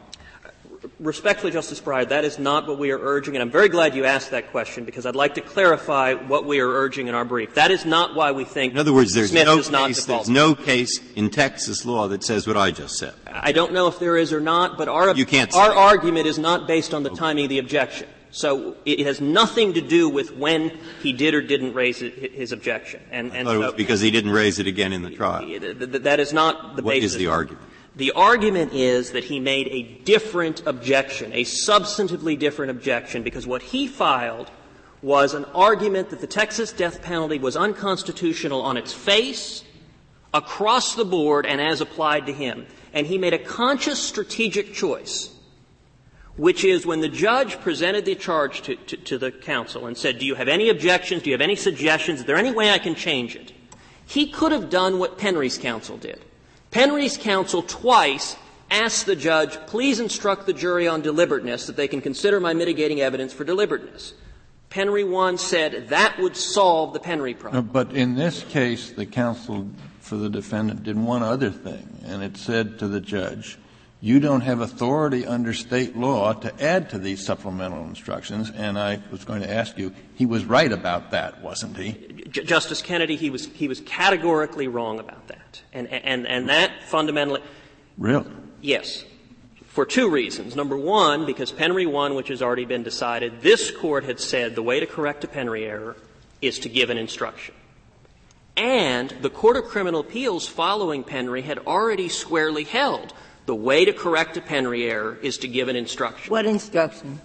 respectfully, Justice Breyer, that is not what we are urging, and I'm very glad you asked that question because I'd like to clarify what we are urging in our brief. That is not why we think in other words, there's Smith no does not case, default. There's no case in Texas law that says what I just said. I don't know if there is or not, but our, you can't our argument is not based on the timing of the objection. So it has nothing to do with when he did or didn't raise his objection. And, and so it was because he didn't raise it again in the trial. That is not the what basis. What is the argument? The argument is that he made a different objection, a substantively different objection, because what he filed was an argument that the Texas death penalty was unconstitutional on its face, across the board, and as applied to him. And he made a conscious strategic choice, which is when the judge presented the charge to, to, to the counsel and said, do you have any objections? Do you have any suggestions? Is there any way I can change it? He could have done what Penry's counsel did. Penry's counsel twice asked the judge, please instruct the jury on deliberateness that they can consider my mitigating evidence for deliberateness. Penry 1 said that would solve the Penry problem. Uh, but in this case, the counsel for the defendant did one other thing, and it said to the judge, you don't have authority under state law to add to these supplemental instructions. And I was going to ask you, he was right about that, wasn't he? Justice Kennedy, he was, he was categorically wrong about that. And, and, and that fundamentally. Really? Yes. For two reasons. Number one, because Penry 1, which has already been decided, this court had said the way to correct a Penry error is to give an instruction. And the Court of Criminal Appeals following Penry had already squarely held the way to correct a Penry error is to give an instruction. What instruction?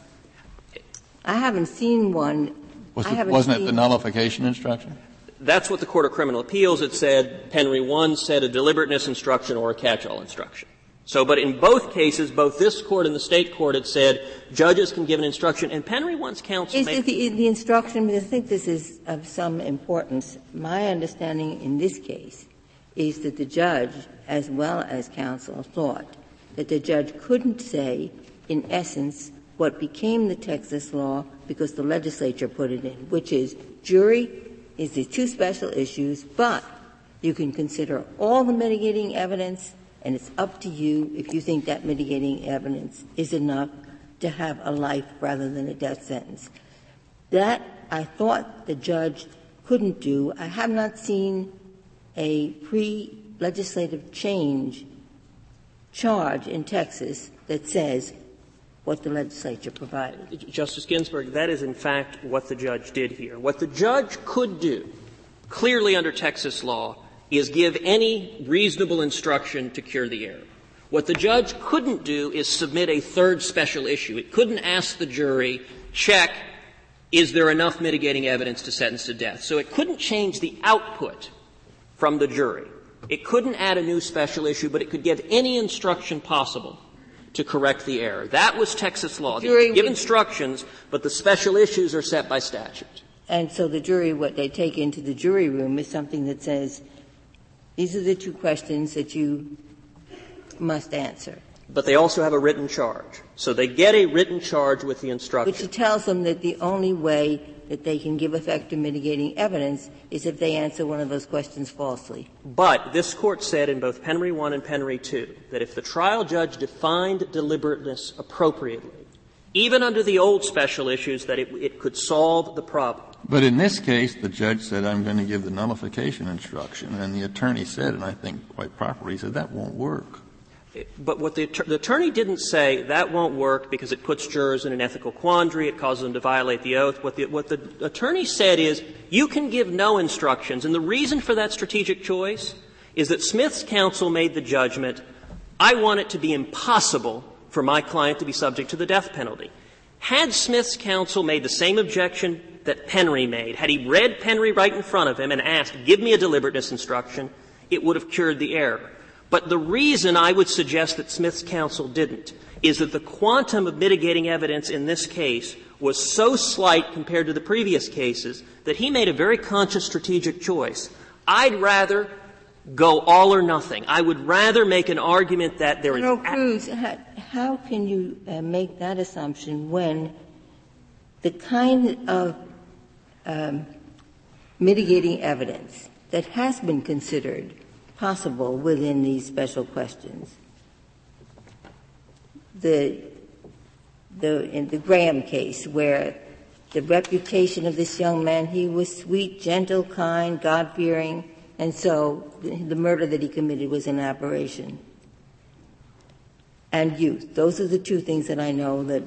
I haven't seen one. Was I it, haven't wasn't seen it the nullification instruction? That's what the Court of Criminal Appeals had said. Penry 1 said a deliberateness instruction or a catch-all instruction. So, but in both cases, both this court and the state court had said judges can give an instruction, and Penry 1's counsel is made the, the instruction, I think this is of some importance. My understanding in this case is that the judge, as well as counsel, thought that the judge couldn't say, in essence, what became the Texas law because the legislature put it in, which is jury is the two special issues, but you can consider all the mitigating evidence, and it's up to you if you think that mitigating evidence is enough to have a life rather than a death sentence. That I thought the judge couldn't do. I have not seen a pre-legislative change charge in Texas that says what the legislature provided. Justice Ginsburg, that is in fact what the judge did here. What the judge could do, clearly under Texas law, is give any reasonable instruction to cure the error. What the judge couldn't do is submit a third special issue. It couldn't ask the jury, check, is there enough mitigating evidence to sentence to death? So it couldn't change the output from the jury. It couldn't add a new special issue, but it could give any instruction possible to correct the error. That was Texas law. They give instructions, but the special issues are set by statute. And so the jury, what they take into the jury room is something that says, these are the two questions that you must answer. But they also have a written charge. So they get a written charge with the instruction. Which tells them that the only way that they can give effect to mitigating evidence is if they answer one of those questions falsely. But this court said in both Penry 1 and Penry 2 that if the trial judge defined deliberateness appropriately, even under the old special issues, that it, it could solve the problem. But in this case, the judge said, I'm going to give the nullification instruction, and the attorney said, and I think quite properly, he said, that won't work. But what the, the, attorney didn't say that won't work because it puts jurors in an ethical quandary, it causes them to violate the oath. What the, what the attorney said is you can give no instructions, and the reason for that strategic choice is that Smith's counsel made the judgment, I want it to be impossible for my client to be subject to the death penalty. Had Smith's counsel made the same objection that Penry made, had he read Penry right in front of him and asked, give me a deliberateness instruction, it would have cured the error. But the reason I would suggest that Smith's counsel didn't is that the quantum of mitigating evidence in this case was so slight compared to the previous cases that he made a very conscious strategic choice. I'd rather go all or nothing. I would rather make an argument that there is. General Cruz, how, how can you uh, make that assumption when the kind of um, mitigating evidence that has been considered possible within these special questions. The, the, in the Graham case, where the reputation of this young man, he was sweet, gentle, kind, God fearing, and so the murder that he committed was an aberration. And youth. Those are the two things that I know that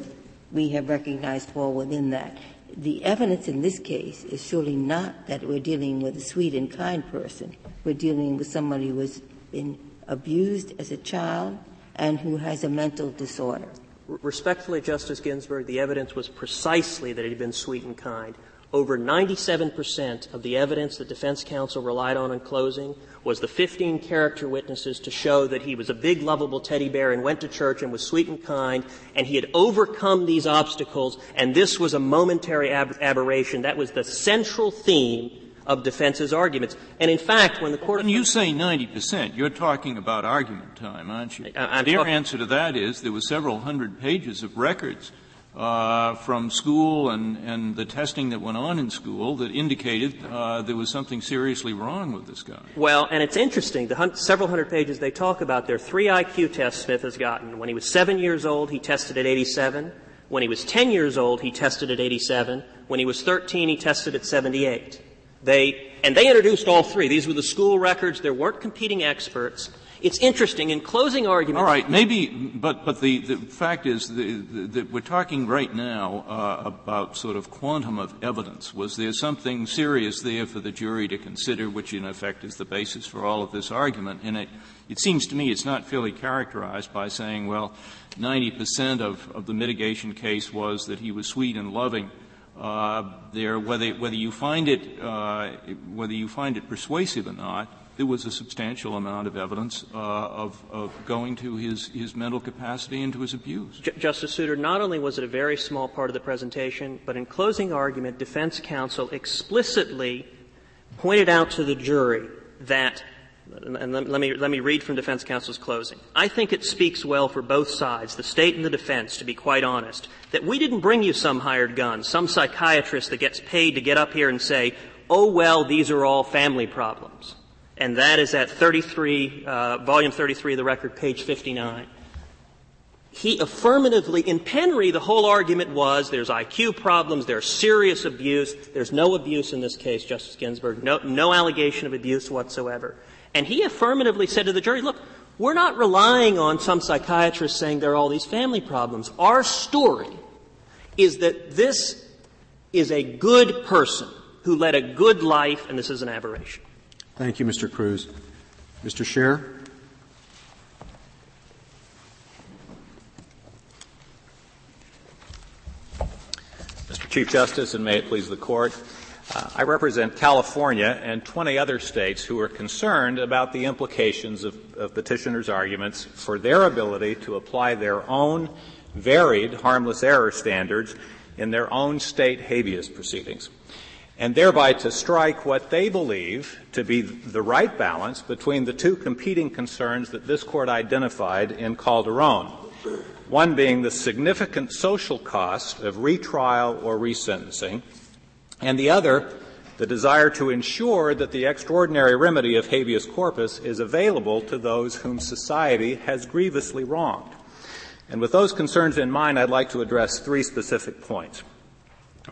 we have recognized fall within that. The evidence in this case is surely not that we're dealing with a sweet and kind person. We're dealing with somebody who has been abused as a child and who has a mental disorder. Respectfully, Justice Ginsburg, the evidence was precisely that he had been sweet and kind. Over 97% of the evidence that defense counsel relied on in closing was the 15 character witnesses to show that he was a big, lovable teddy bear and went to church and was sweet and kind, and he had overcome these obstacles, and this was a momentary ab- aberration. That was the central theme of defense's arguments. And in fact, when the court. When you say 90 percent, you're talking about argument time, aren't you? I, Their answer to that is there were several hundred pages of records uh, from school and, and the testing that went on in school that indicated uh, there was something seriously wrong with this guy. Well, and it's interesting. The hun- several hundred pages they talk about, there are three IQ tests Smith has gotten. When he was seven years old, he tested at 87. When he was 10 years old, he tested at 87. When he was 13, he tested at 78. They, and they introduced all three. These were the school records. There weren't competing experts. It's interesting. In closing arguments. All right, maybe, but, but the, the fact is that we're talking right now uh, about sort of quantum of evidence. Was there something serious there for the jury to consider, which in effect is the basis for all of this argument? And it, it seems to me it's not fairly characterized by saying, well, 90% of, of the mitigation case was that he was sweet and loving. Uh, there, whether, whether you find it, uh, whether you find it persuasive or not, there was a substantial amount of evidence uh, of, of, going to his, his mental capacity and to his abuse. J- Justice Souter, not only was it a very small part of the presentation, but in closing argument, defense counsel explicitly pointed out to the jury that and let, let, me, let me read from defense counsel's closing. I think it speaks well for both sides, the state and the defense, to be quite honest, that we didn't bring you some hired gun, some psychiatrist that gets paid to get up here and say, oh well, these are all family problems and that is at 33, uh, volume 33 of the record, page 59. He affirmatively, in Penry, the whole argument was there's IQ problems, there's serious abuse, there's no abuse in this case, Justice Ginsburg, no, no allegation of abuse whatsoever. And he affirmatively said to the jury, look, we're not relying on some psychiatrist saying there are all these family problems. Our story is that this is a good person who led a good life, and this is an aberration. Thank you, Mr. Cruz. Mr. Scher? Mr. Chief Justice, and may it please the Court, uh, I represent California and 20 other states who are concerned about the implications of, of petitioners' arguments for their ability to apply their own varied harmless error standards in their own state habeas proceedings and thereby to strike what they believe to be the right balance between the two competing concerns that this court identified in Calderon. One being the significant social cost of retrial or resentencing, and the other, the desire to ensure that the extraordinary remedy of habeas corpus is available to those whom society has grievously wronged. And with those concerns in mind, I'd like to address three specific points.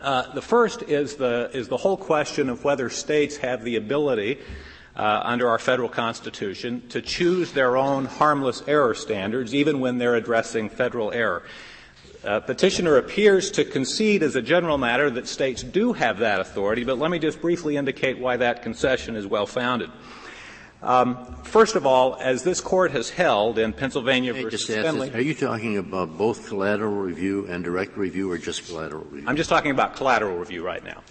Uh, the first is the, is the whole question of whether states have the ability uh, under our federal constitution to choose their own harmless error standards even when they're addressing federal error. Uh, petitioner appears to concede as a general matter that states do have that authority, but let me just briefly indicate why that concession is well founded. Um, first of all, as this court has held in Pennsylvania hey, versus Finley, are you talking about both collateral review and direct review, or just collateral review? I'm just talking about collateral review right now.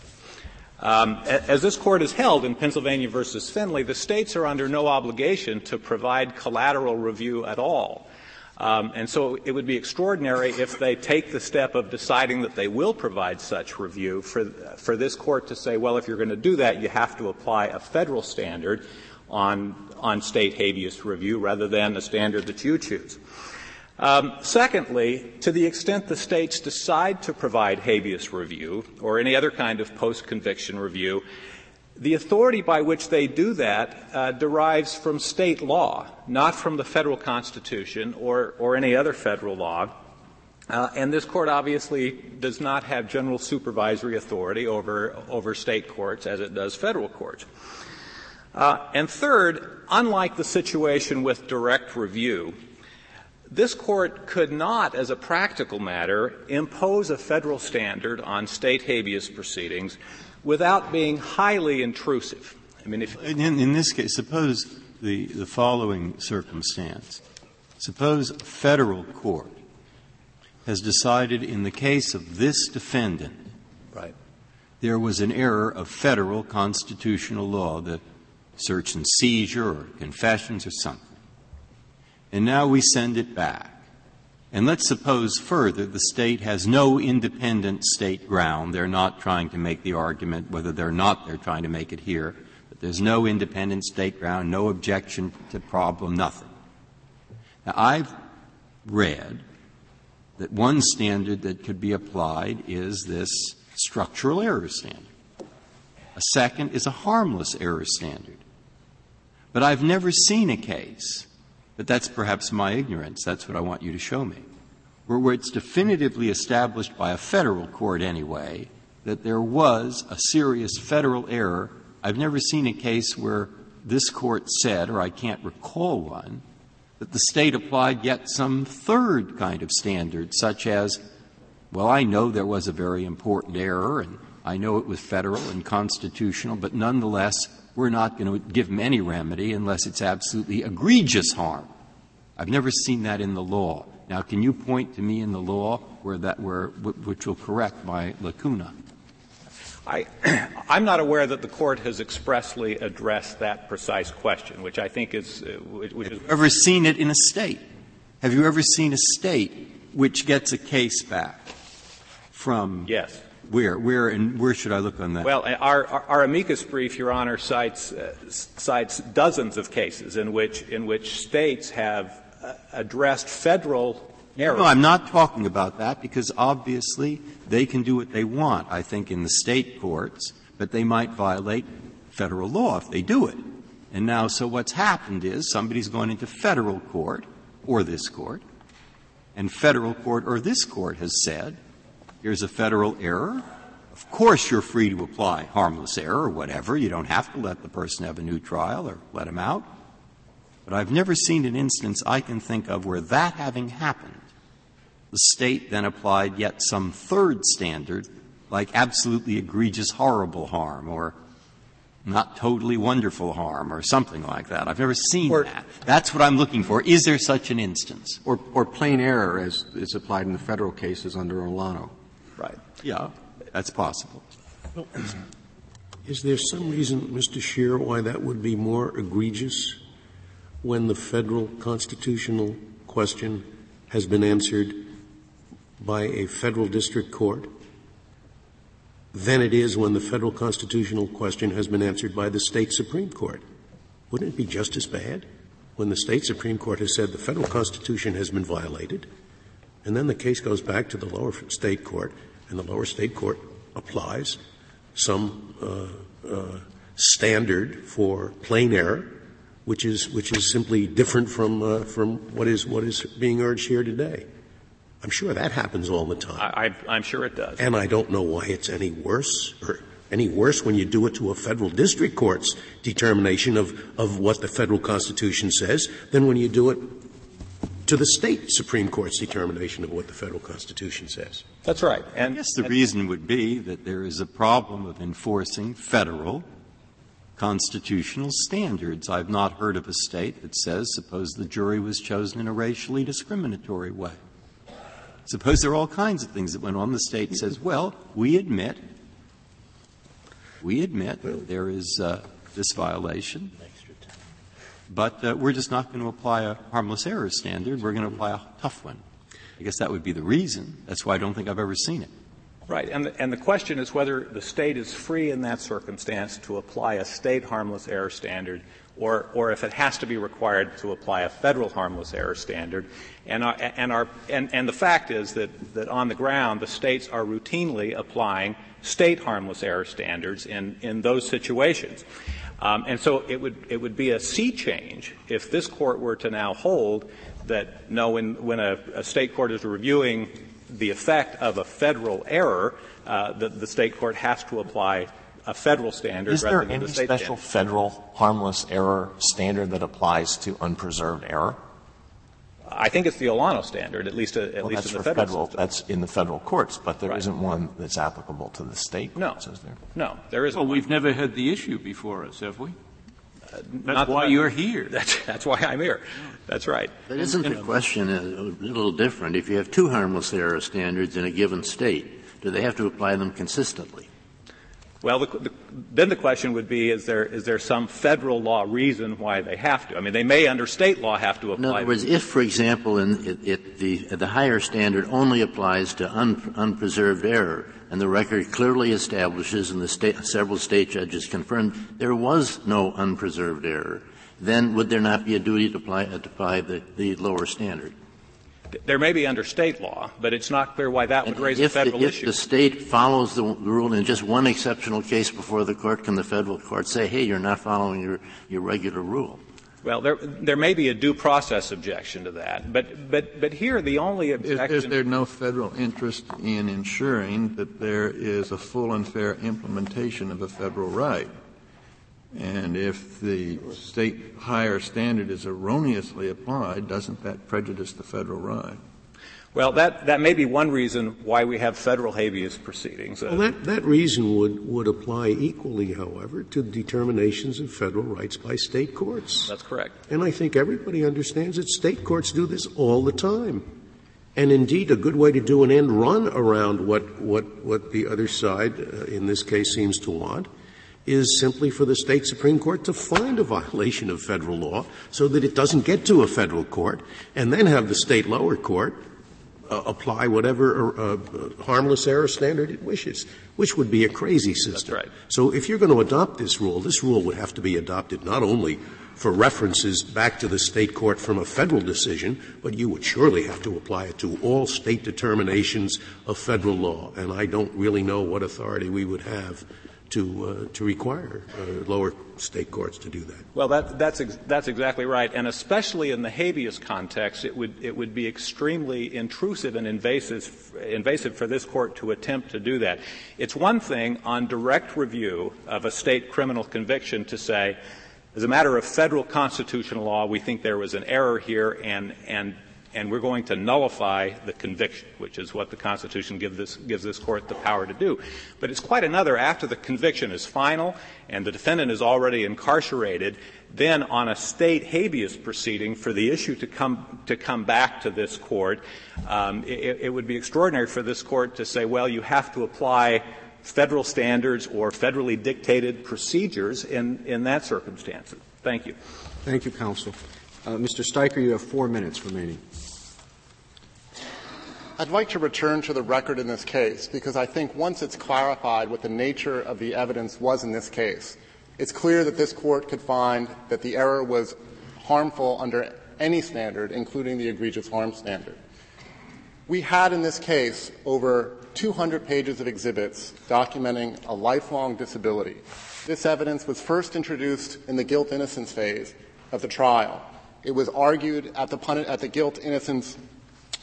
Um, as this court has held in Pennsylvania versus Finley, the states are under no obligation to provide collateral review at all. Um, and so it would be extraordinary if they take the step of deciding that they will provide such review for, for this court to say, well, if you're going to do that, you have to apply a federal standard on, on state habeas review rather than the standard that you choose. Um, secondly, to the extent the states decide to provide habeas review or any other kind of post-conviction review, the authority by which they do that uh, derives from state law, not from the federal constitution or, or any other federal law. Uh, and this court obviously does not have general supervisory authority over, over state courts as it does federal courts. Uh, and third, unlike the situation with direct review, this court could not, as a practical matter, impose a federal standard on state habeas proceedings without being highly intrusive. I mean, if in, in this case, suppose the, the following circumstance: suppose a federal court has decided in the case of this defendant, right, there was an error of federal constitutional law that search and seizure or confessions or something. And now we send it back. And let's suppose further the State has no independent State ground. They're not trying to make the argument, whether they're not, they're trying to make it here. But there's no independent State ground, no objection to problem, nothing. Now, I've read that one standard that could be applied is this structural error standard. A second is a harmless error standard. But I've never seen a case, but that's perhaps my ignorance, that's what I want you to show me, where, where it's definitively established by a Federal court anyway that there was a serious Federal error. I've never seen a case where this Court said, or I can't recall one, that the State applied yet some third kind of standard, such as, well, I know there was a very important error and I know it was Federal and constitutional, but nonetheless, we're not going to give them any remedy unless it's absolutely egregious harm. I've never seen that in the law. Now, can you point to me in the law where that where which will correct my lacuna? I, <clears throat> I'm not aware that the Court has expressly addressed that precise question, which I think is. Uh, which Have you ever seen it in a State? Have you ever seen a State which gets a case back from. Yes. Where? Where and where should I look on that? Well, our, our, amicus brief, Your Honor, cites, uh, cites dozens of cases in which, in which states have uh, addressed federal errors. No, I'm not talking about that because obviously they can do what they want, I think, in the state courts, but they might violate federal law if they do it. And now, so what's happened is somebody's gone into federal court or this court, and federal court or this court has said, here's a federal error. Of course, you're free to apply harmless error or whatever. You don't have to let the person have a new trial or let him out. But I've never seen an instance I can think of where that having happened, the State then applied yet some third standard, like absolutely egregious, horrible harm or not totally wonderful harm or something like that. I've never seen or, that. That's what I'm looking for. Is there such an instance? Or, or plain error as is applied in the federal cases under Olano. Right. Yeah, that's possible. Is there some reason, Mr. Scheer, why that would be more egregious when the federal constitutional question has been answered by a federal district court than it is when the federal constitutional question has been answered by the state Supreme Court? Wouldn't it be just as bad when the state Supreme Court has said the federal constitution has been violated, and then the case goes back to the lower state court, and the lower state court applies some uh, uh, standard for plain error, which is which is simply different from uh, from what is what is being urged here today. I'm sure that happens all the time. I, am sure it does. And I don't know why it's any worse or any worse when you do it to a federal district court's determination of, of what the federal constitution says than when you do it to the state Supreme Court's determination of what the federal Constitution says. That's right. And I guess the reason would be that there is a problem of enforcing federal constitutional standards. I've not heard of a state that says, suppose the jury was chosen in a racially discriminatory way. Suppose there are all kinds of things that went on. The state says, well, we admit, we admit that there is uh, this violation but uh, we're just not going to apply a harmless error standard. We're going to apply a tough one. I guess that would be the reason. That's why I don't think I've ever seen it. Right. And the, and the question is whether the state is free in that circumstance to apply a state harmless error standard or, or if it has to be required to apply a federal harmless error standard. And, our, and, our, and, and the fact is that, that on the ground, the states are routinely applying state harmless error standards in, in those situations. Um, and so it would, it would be a sea change if this court were to now hold that no, when, when a, a state court is reviewing the effect of a federal error, uh, the, the state court has to apply a federal standard is rather than any the special standard. federal harmless error standard that applies to unpreserved error? I think it's the Olano standard, at least, uh, at well, least in the federal. federal that's in the federal courts, but there right. not one that's applicable to the state. No, courts, is there? No, there isn't. Well, we've never had the issue before us, have we? Uh, that's why you're here. <laughs> That's, that's why I'm here. That's right. But isn't the question a, a little different? If you have two harmless error standards in a given state, do they have to apply them consistently? Well, the, the, then the question would be: Is there is there some federal law reason why they have to? I mean, they may under state law have to apply. In other words, if, for example, in it, it, the the higher standard only applies to un, unpreserved error, and the record clearly establishes, and the state, several state judges confirmed there was no unpreserved error, then would there not be a duty to apply, to apply the, the lower standard? There may be under state law, but it's not clear why that would raise a federal the, issue. If the state follows the rule in just one exceptional case before the court, can the federal court say, hey, you're not following your, your regular rule? Well, there, there may be a due process objection to that, but, but, but here the only objection. Is, is there no federal interest in ensuring that there is a full and fair implementation of a federal right? And if the state higher standard is erroneously applied, doesn't that prejudice the federal right? Well, that, that may be one reason why we have federal habeas proceedings. Well, that, that reason would, would apply equally, however, to determinations of federal rights by state courts. That's correct. And I think everybody understands that state courts do this all the time. And indeed, a good way to do an end run around what, what, what the other side, uh, in this case, seems to want is simply for the state Supreme Court to find a violation of federal law so that it doesn't get to a federal court and then have the state lower court uh, apply whatever uh, uh, harmless error standard it wishes, which would be a crazy system. Right. So if you're going to adopt this rule, this rule would have to be adopted not only for references back to the state court from a federal decision, but you would surely have to apply it to all state determinations of federal law. And I don't really know what authority we would have to, uh, to require uh, lower state courts to do that. Well, that, that's, ex- that's exactly right. And especially in the habeas context, it would, it would be extremely intrusive and invasive, invasive for this court to attempt to do that. It's one thing on direct review of a state criminal conviction to say, as a matter of federal constitutional law, we think there was an error here and, and and we're going to nullify the conviction, which is what the Constitution give this, gives this court the power to do. But it's quite another after the conviction is final and the defendant is already incarcerated, then on a state habeas proceeding for the issue to come to come back to this court, um, it, it would be extraordinary for this court to say, well, you have to apply federal standards or federally dictated procedures in, in that circumstance. Thank you. Thank you, counsel. Uh, Mr. Steiker, you have four minutes remaining. I'd like to return to the record in this case because I think once it's clarified what the nature of the evidence was in this case, it's clear that this court could find that the error was harmful under any standard, including the egregious harm standard. We had in this case over 200 pages of exhibits documenting a lifelong disability. This evidence was first introduced in the guilt innocence phase of the trial. It was argued at the, at the guilt innocence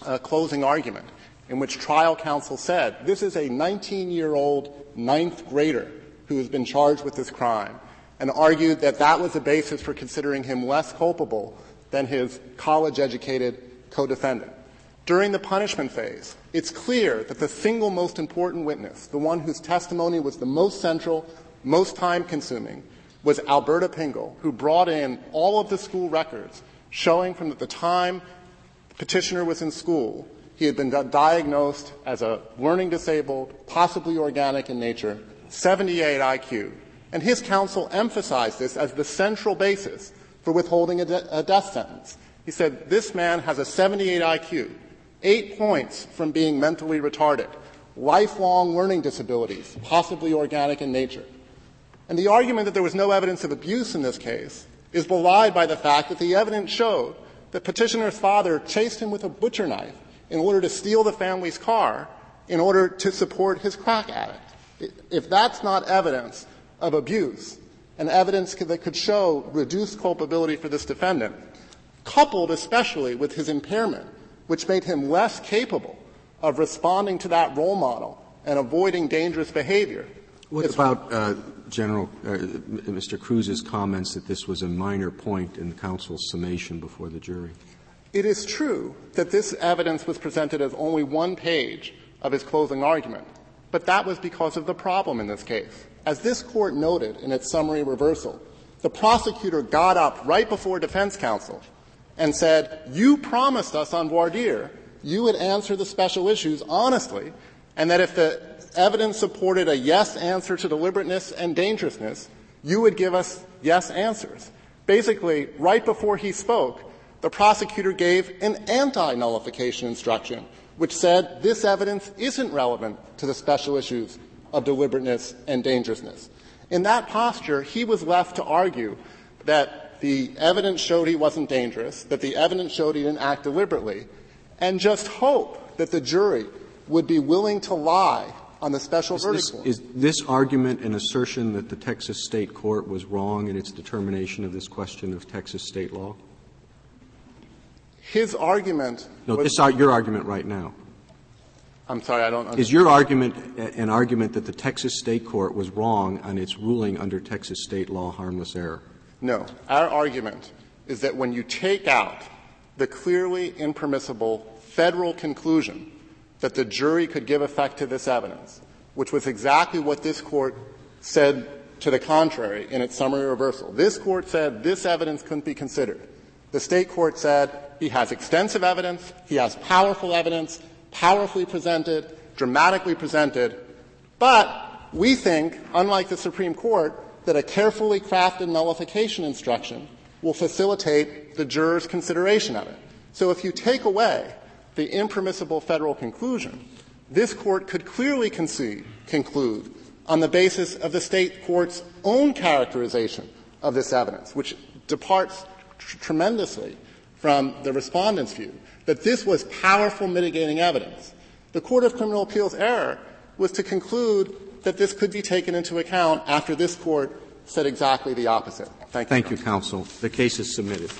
uh, closing argument in which trial counsel said, this is a 19 year old ninth grader who has been charged with this crime, and argued that that was the basis for considering him less culpable than his college educated co defendant. During the punishment phase, it's clear that the single most important witness, the one whose testimony was the most central, most time consuming, was Alberta Pingle, who brought in all of the school records showing from the time petitioner was in school, he had been diagnosed as a learning disabled, possibly organic in nature, 78 IQ. And his counsel emphasized this as the central basis for withholding a, de- a death sentence. He said, this man has a 78 IQ, eight points from being mentally retarded, lifelong learning disabilities, possibly organic in nature. And the argument that there was no evidence of abuse in this case is belied by the fact that the evidence showed the petitioner's father chased him with a butcher knife in order to steal the family's car in order to support his crack addict. If that's not evidence of abuse and evidence that could show reduced culpability for this defendant, coupled especially with his impairment, which made him less capable of responding to that role model and avoiding dangerous behavior. What about uh, General uh, Mr. Cruz's comments that this was a minor point in the counsel's summation before the jury? It is true that this evidence was presented as only one page of his closing argument, but that was because of the problem in this case. As this court noted in its summary reversal, the prosecutor got up right before defense counsel and said, You promised us on voir dire you would answer the special issues honestly, and that if the evidence supported a yes answer to deliberateness and dangerousness, you would give us yes answers. Basically, right before he spoke, the prosecutor gave an anti-nullification instruction, which said this evidence isn't relevant to the special issues of deliberateness and dangerousness. In that posture, he was left to argue that the evidence showed he wasn't dangerous, that the evidence showed he didn't act deliberately, and just hope that the jury would be willing to lie on the special is verdict this, form. Is this argument an assertion that the Texas state court was wrong in its determination of this question of Texas state law? His argument. No, was, this is your argument right now. I'm sorry, I don't. Understand. Is your argument an argument that the Texas state court was wrong on its ruling under Texas state law harmless error? No. Our argument is that when you take out the clearly impermissible federal conclusion that the jury could give effect to this evidence, which was exactly what this court said to the contrary in its summary reversal. This court said this evidence couldn't be considered. The state court said he has extensive evidence, he has powerful evidence, powerfully presented, dramatically presented, but we think, unlike the Supreme Court, that a carefully crafted nullification instruction will facilitate the juror's consideration of it. So if you take away the impermissible federal conclusion, this court could clearly concede, conclude on the basis of the state court's own characterization of this evidence, which departs tr- tremendously from the respondent's view, that this was powerful mitigating evidence. The Court of Criminal Appeals error was to conclude that this could be taken into account after this court said exactly the opposite. Thank you. Thank you, counsel. The case is submitted.